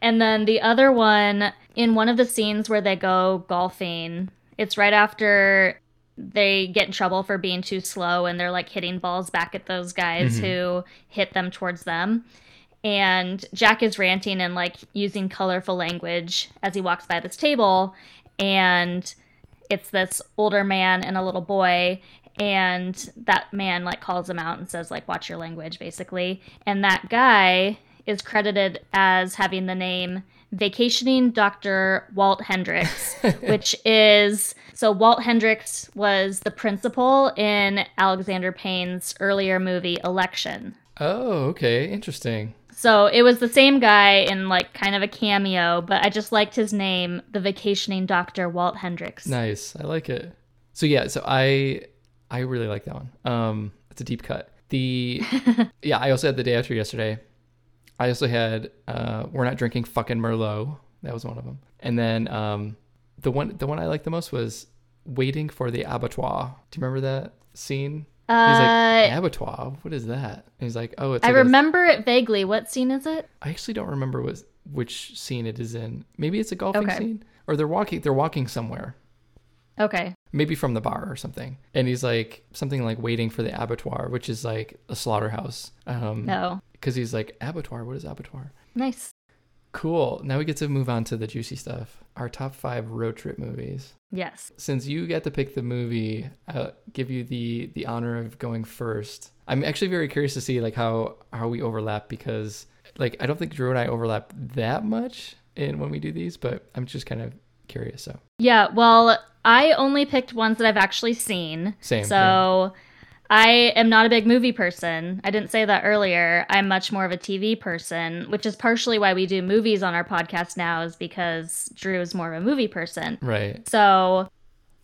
and then the other one, in one of the scenes where they go golfing, it's right after they get in trouble for being too slow and they're like hitting balls back at those guys mm-hmm. who hit them towards them. And Jack is ranting and like using colorful language as he walks by this table. And it's this older man and a little boy and that man like calls him out and says like watch your language basically and that guy is credited as having the name vacationing dr walt hendricks which is so walt hendricks was the principal in alexander payne's earlier movie election Oh, okay. Interesting. So it was the same guy in like kind of a cameo but i just liked his name the vacationing dr walt hendricks Nice. I like it. So yeah, so I I really like that one. Um it's a deep cut. The yeah, I also had the day after yesterday. I also had uh we're not drinking fucking merlot. That was one of them. And then um the one the one I liked the most was waiting for the abattoir. Do you remember that scene? He's like Uh, abattoir. What is that? And he's like, "Oh, it's I like a- remember it vaguely. What scene is it? I actually don't remember what which scene it is in. Maybe it's a golfing Okay. scene or they're walking they're walking somewhere. Okay. maybe from the bar or something. And he's like something like waiting for the abattoir, which is like a slaughterhouse. Um, No. because he's like abattoir. What is abattoir? Nice. Cool. Now we get to move on to the juicy stuff. Our top five road trip movies. Yes. Since you get to pick the movie, I'll give you the the honor of going first. I'm actually very curious to see like how how we overlap because like I don't think Drew and I overlap that much in when we do these, but I'm just kind of curious. So Yeah. Well, I only picked ones that I've actually seen. Same, So I am not a big movie person. I didn't say that earlier. I'm much more of a TV person, which is partially why we do movies on our podcast now, is because Drew is more of a movie person. right. So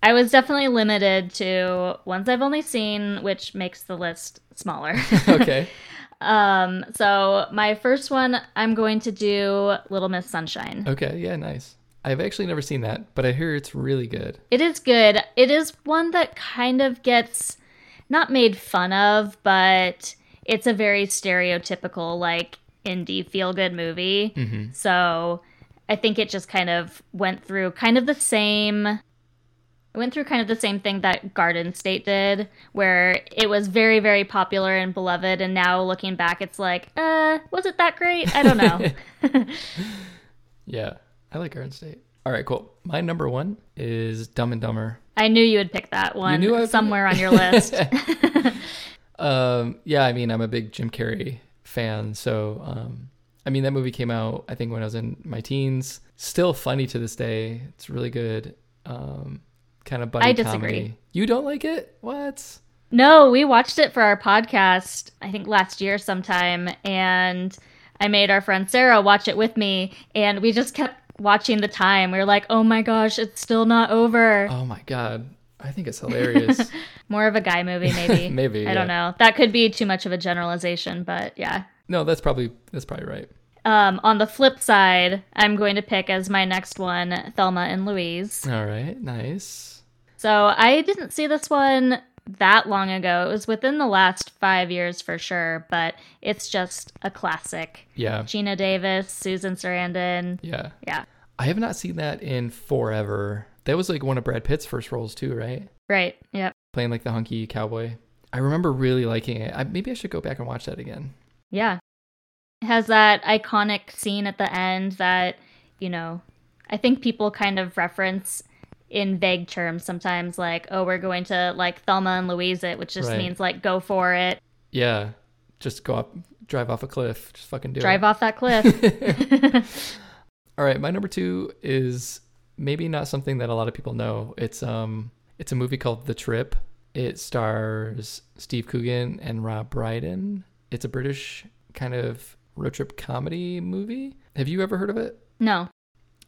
I was definitely limited to ones I've only seen, which makes the list smaller. Okay. Um, so my first one, I'm going to do Little Miss Sunshine. Okay, yeah, nice. I've actually never seen that, but I hear it's really good. It is good. It is one that kind of gets not made fun of, but it's a very stereotypical like indie feel good movie. Mm-hmm. So I think it just kind of went through kind of the same it went through kind of the same thing that Garden State did, where it was very, very popular and beloved, and now looking back, it's like, uh, was it that great? I don't know. Yeah, I like Garden State. All right, cool. My number one is Dumb and Dumber. I knew you would pick that one somewhere on your list. Um, yeah, I mean, I'm a big Jim Carrey fan, so um, I mean, that movie came out I think when I was in my teens. Still funny to this day. It's really good. Um, kind of buddy I disagree. comedy. You don't like it? What? No, we watched it for our podcast, I think last year sometime, and I made our friend Sarah watch it with me, and we just kept watching the time. We were like, oh my gosh, it's still not over. Oh my god, I think it's hilarious. More of a guy movie, maybe. Maybe, I don't know. That could be too much of a generalization, but yeah. no, that's probably that's probably right. Um, on the flip side, I'm going to pick as my next one Thelma and Louise. All right, nice. So I didn't see this one that long ago. It was within the last five years for sure, but it's just a classic. Yeah, Geena Davis, Susan Sarandon. yeah. Yeah, I have not seen that in forever. That was like one of Brad Pitt's first roles too, right? right. Yep. Playing like the hunky cowboy. I remember really liking it. I, maybe I should go back and watch that again. Yeah. It has that iconic scene at the end that, you know, I think people kind of reference in vague terms sometimes, like, oh, we're going to like Thelma and Louise it, which just Right. means like go for it, Yeah, just go up, drive off a cliff, just fucking do drive it. Drive off that cliff. All right, my number two is maybe not something that a lot of people know. It's um, it's a movie called The Trip. It stars Steve Coogan and Rob Brydon. It's a British kind of road trip comedy movie. Have you ever heard of it? no.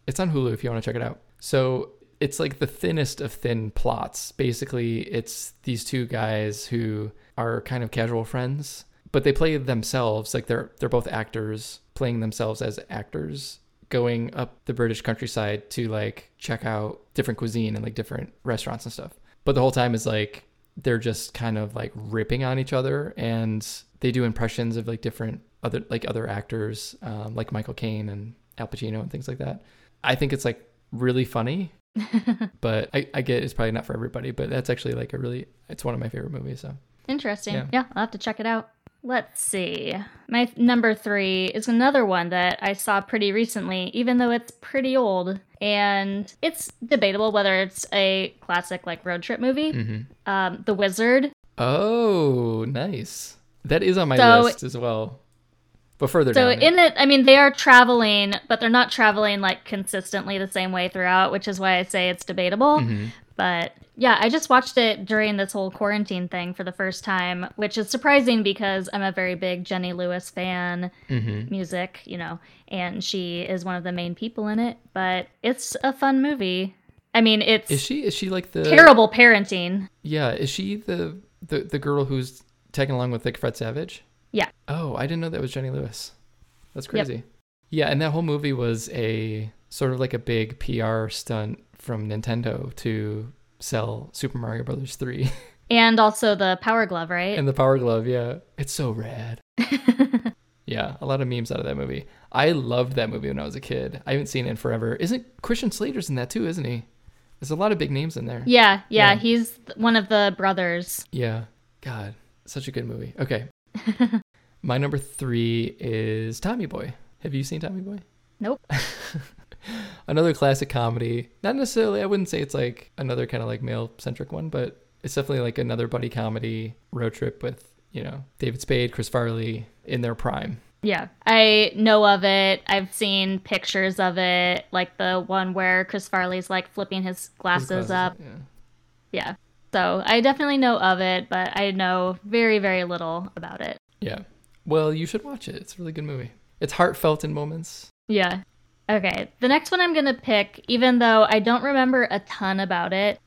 It's on Hulu if you want to check it out. So it's like the thinnest of thin plots. Basically, it's these two guys who are kind of casual friends, but they play themselves like they're they're both actors playing themselves as actors going up the British countryside to like check out different cuisine and like different restaurants and stuff. But the whole time is like they're just kind of like ripping on each other and they do impressions of like different other like other actors um, like Michael Caine and Al Pacino and things like that. I think it's like really funny, but I, I get it's probably not for everybody, but that's actually like a really it's one of my favorite movies. So Interesting. Yeah. Yeah. I'll have to check it out. Let's see. My number three is another one that I saw pretty recently, even though it's pretty old. And it's debatable whether it's a classic like road trip movie. Mm-hmm. Um, the Wizard. oh, nice. That is on my So- list as well. But further So down. in it, I mean, they are traveling, but they're not traveling like consistently the same way throughout, which is why I say it's debatable. Mhm. But yeah, I just watched it during this whole quarantine thing for the first time, which is surprising because I'm a very big Jenny Lewis fan, Mhm. music, you know, and she is one of the main people in it. But it's a fun movie. I mean, it's Is she is she like the terrible parenting. Yeah, is she the the the girl who's tagging along with like Fred Savage? Yeah. Oh, I didn't know that was Jenny Lewis. That's crazy. Yeah, and that whole movie was a sort of like a big PR stunt from Nintendo to sell Super Mario Brothers 3 And also the Power Glove, right? and the Power Glove. Yeah, it's so rad. yeah, a lot of memes out of that movie. I loved that movie when I was a kid. I haven't seen it in forever. Isn't Christian Slater's in that too, isn't he? There's a lot of big names in there. yeah, yeah, Yeah. he's one of the brothers. Yeah. God, such a good movie. Okay. My number three is Tommy Boy. Have you seen Tommy Boy? Nope. Another classic comedy. Not necessarily, I wouldn't say it's like another kind of like male centric one, but it's definitely like another buddy comedy road trip with, you know, David Spade, Chris Farley in their prime. Yeah, I know of it. I've seen pictures of it, like the one where Chris Farley's like flipping his His glasses, glasses, up. Yeah. Yeah. So I definitely know of it, but I know very, very little about it. yeah. Well, you should watch it. It's a really good movie. It's heartfelt in moments. Yeah. Okay. The next one I'm going to pick, even though I don't remember a ton about it,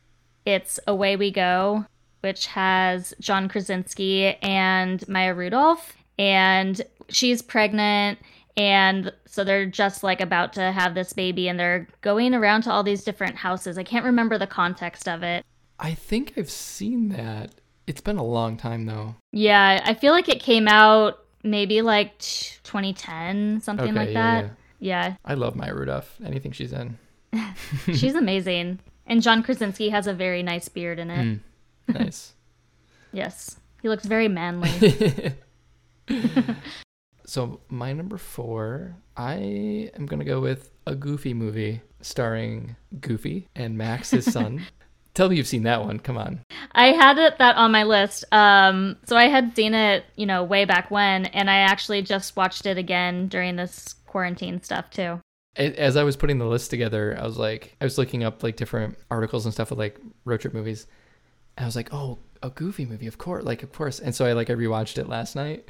it's Away We Go, which has John Krasinski and Maya Rudolph. And she's pregnant. And so they're just like about to have this baby and they're going around to all these different houses. I can't remember the context of it. I think I've seen that. It's been a long time though. Yeah, I feel like it came out maybe like 2010, something Okay, like yeah, that. yeah. Yeah. I love Maya Rudolph. Anything she's in. She's amazing. And John Krasinski has a very nice beard in it. Mm, nice. Yes. He looks very manly. so my number four, I am gonna go with a Goofy movie starring Goofy and Max, his son. Tell me you've seen that one. Come on. I had it, that on my list. Um, so I had seen it, you know, way back when, and I actually just watched it again during this quarantine stuff too. As I was putting the list together, I was like, I was looking up like different articles and stuff with like road trip movies. I was like, oh, a Goofy movie, of course, like of course. And so I like I rewatched it last night,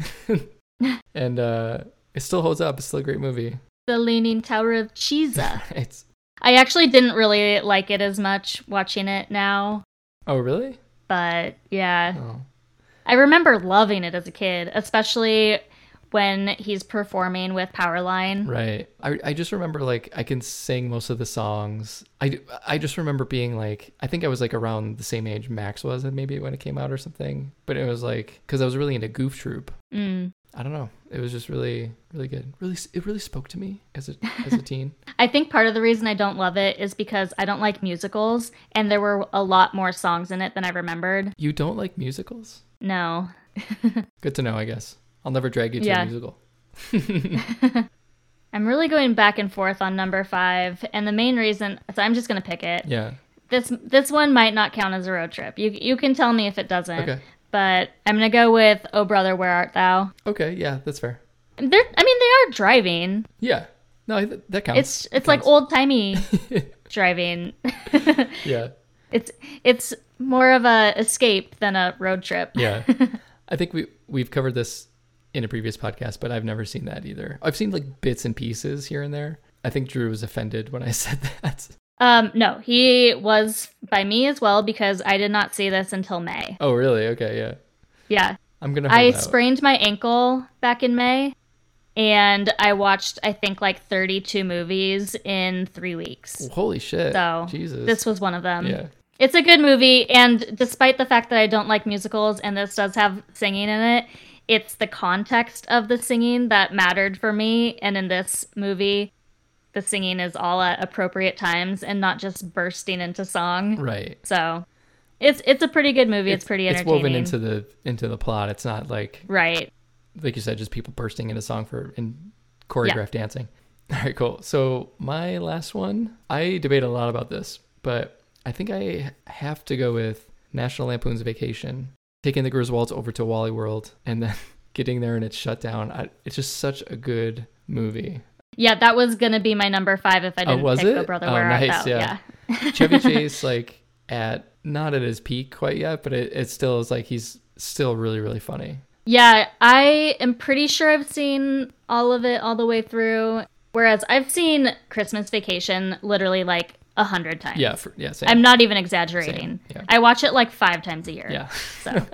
and uh, it still holds up. It's still a great movie. The Leaning Tower of Cheesa. It's I actually didn't really like it as much watching it now, oh really? but yeah. Oh I remember loving it as a kid, especially when he's performing with Powerline. Right. I, I just remember like I can sing most of the songs. I, I just remember being like I think I was like around the same age Max was maybe when it came out or something. But it was like because I was really into Goof Troop. Mm. I don't know. It was just really really good. Really it really spoke to me as a as a teen. I think part of the reason I don't love it is because I don't like musicals, and there were a lot more songs in it than I remembered. You don't like musicals? No. Good to know, I guess. I'll never drag you to Yeah. a musical. I'm really going back and forth on number five, and the main reason so I'm just gonna pick it. Yeah. This this one might not count as a road trip. You you can tell me if it doesn't. Okay. But I'm gonna go with "Oh Brother, Where Art Thou." Okay. Yeah, that's fair. They're, I mean, they are driving. Yeah. No, that counts. It's it's like old timey driving. yeah. it's it's more of a escape than a road trip. Yeah. I think we we've covered this in a previous podcast, but I've never seen that either. I've seen like bits and pieces here and there. I think Drew was offended when I said that. Um, no, he was by me as well because I did not see this until May. Oh, really? Okay, yeah. Yeah, I'm gonna. I out. sprained my ankle back in May, and I watched I think like 32 movies in three weeks. Holy shit! So Jesus. this was one of them. yeah. It's a good movie, and despite the fact that I don't like musicals, and this does have singing in it, it's the context of the singing that mattered for me. And in this movie, the singing is all at appropriate times and not just bursting into song. Right. So it's it's a pretty good movie. It's, pretty entertaining. It's woven into the into the plot. It's not like right. like you said, just people bursting into song for in choreographed dancing. All right, cool. So my last one, I debate a lot about this, but I think I have to go with National Lampoon's Vacation, taking the Griswolds over to Wally World, and then getting there and it's shut down. I, it's just such a good movie. Yeah, that was gonna be my number five if I oh, didn't Oh, pick it? the brother Oh, where nice, art thou. yeah. yeah. Chevy Chase, like at not at his peak quite yet, but it, it still is like he's still really really funny. Yeah, I am pretty sure I've seen all of it all the way through. Whereas I've seen Christmas Vacation literally like a hundred times. Yeah, for, yeah, same. I'm not even exaggerating. Yeah. I watch it like five times a year. yeah, So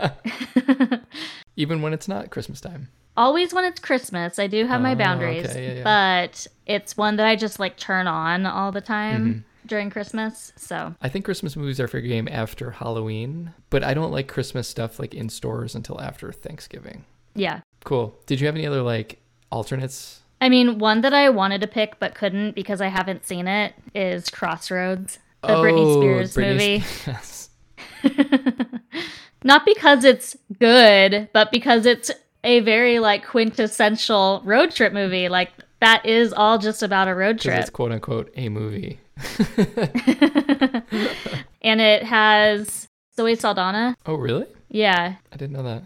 even when it's not Christmas time. Always when it's Christmas, I do have my Oh, boundaries. okay, yeah, yeah. But it's one that I just like turn on all the time Mm-hmm. during Christmas. So I think Christmas movies are fair game after Halloween, but I don't like Christmas stuff like in stores until after Thanksgiving. yeah. Cool. Did you have any other like alternates? I mean, one that I wanted to pick but couldn't because I haven't seen it is Crossroads, the Britney Oh, Spears Britney movie. Spears. Not because it's good, but because it's a very like quintessential road trip movie. Like that is all just about a road trip. it's quote unquote a movie. and it has Zoe Saldana. Oh, really? Yeah. I didn't know that.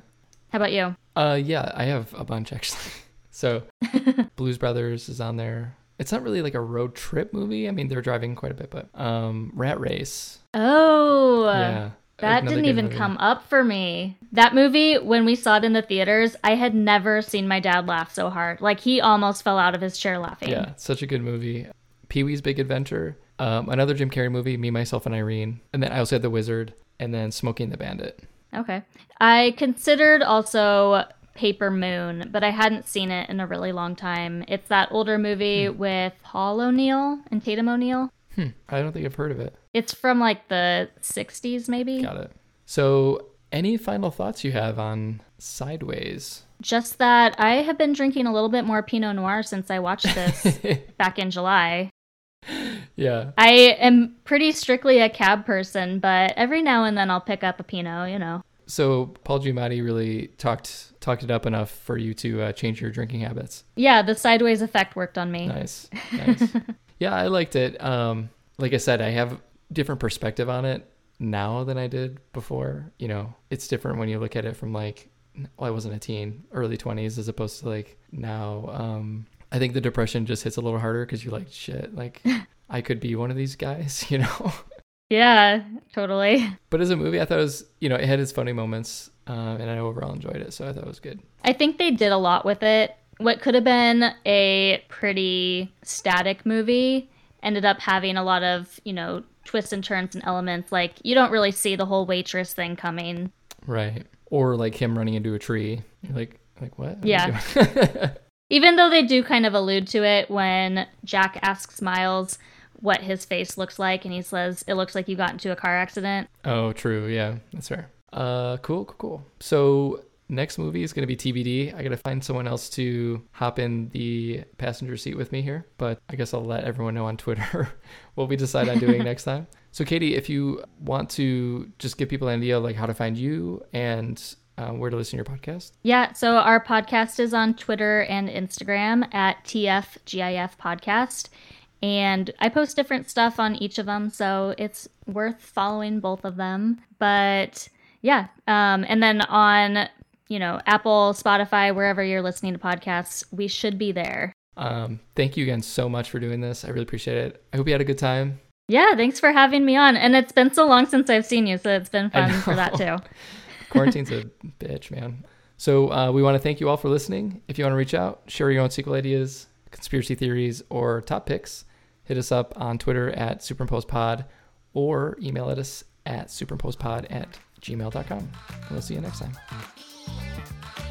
How about you? Uh, yeah, I have a bunch actually. So, Blues Brothers is on there. It's not really like a road trip movie. I mean, they're driving quite a bit, but um, Rat Race. Oh, yeah, that didn't even movie. come up for me. That movie, when we saw it in the theaters, I had never seen my dad laugh so hard. Like he almost fell out of his chair laughing. Yeah, such a good movie. Pee Wee's Big Adventure. Um, another Jim Carrey movie, Me, Myself, and Irene. And then I also had The Wizard, and then Smokey and the Bandit. Okay. I considered also Paper Moon, but I hadn't seen it in a really long time. It's that older movie with Paul O'Neill and Tatum O'Neal. Hmm, I don't think I've heard of it. It's from like the 60s, maybe. Got it. So, any final thoughts you have on Sideways? Just that I have been drinking a little bit more Pinot Noir since I watched this back in July. yeah. I am pretty strictly a cab person, but every now and then I'll pick up a Pinot, you know. So Paul Giamatti really talked talked it up enough for you to uh, change your drinking habits. Yeah, the sideways effect worked on me. Nice, nice. yeah, I liked it. Um, like I said, I have different perspective on it now than I did before. You know, it's different when you look at it from like, well, I wasn't a teen, early twenties, as opposed to like now. Um, I think the depression just hits a little harder because you're like, shit, like I could be one of these guys, you know. Yeah, totally. but as a movie, I thought it was, you know, it had its funny moments, uh, and I overall enjoyed it, so I thought it was good. I think they did a lot with it. What could have been a pretty static movie ended up having a lot of, you know, twists and turns and elements. Like, you don't really see the whole waitress thing coming. Right. Or like him running into a tree. Like, Like what? What Yeah. Even though they do kind of allude to it when Jack asks Miles what his face looks like, and he says, It looks like you got into a car accident. oh, true. Yeah, that's fair. Uh, cool, cool, cool. So next movie is gonna be TBD. I gotta find someone else to hop in the passenger seat with me here, but I guess I'll let everyone know on Twitter what we decide on doing next time. So Katie, if you want to just give people an idea of like how to find you and uh, where to listen to your podcast, Yeah, so our podcast is on Twitter and Instagram at TFGIF Podcast. And I post different stuff on each of them, so it's worth following both of them. But yeah, um, and then on, you know, Apple, Spotify, wherever you're listening to podcasts, we should be there. um, thank you again so much for doing this. I really appreciate it. I hope you had a good time. Yeah, thanks for having me on. And it's been so long since I've seen you, so it's been fun for that too. Quarantine's a bitch, man. So uh, we want to thank you all for listening. If you want to reach out, share your own sequel ideas, conspiracy theories, or top picks, hit us up on Twitter at superimposedpod or email at us at superimposedpod at gmail.com. And we'll see you next time. Yeah.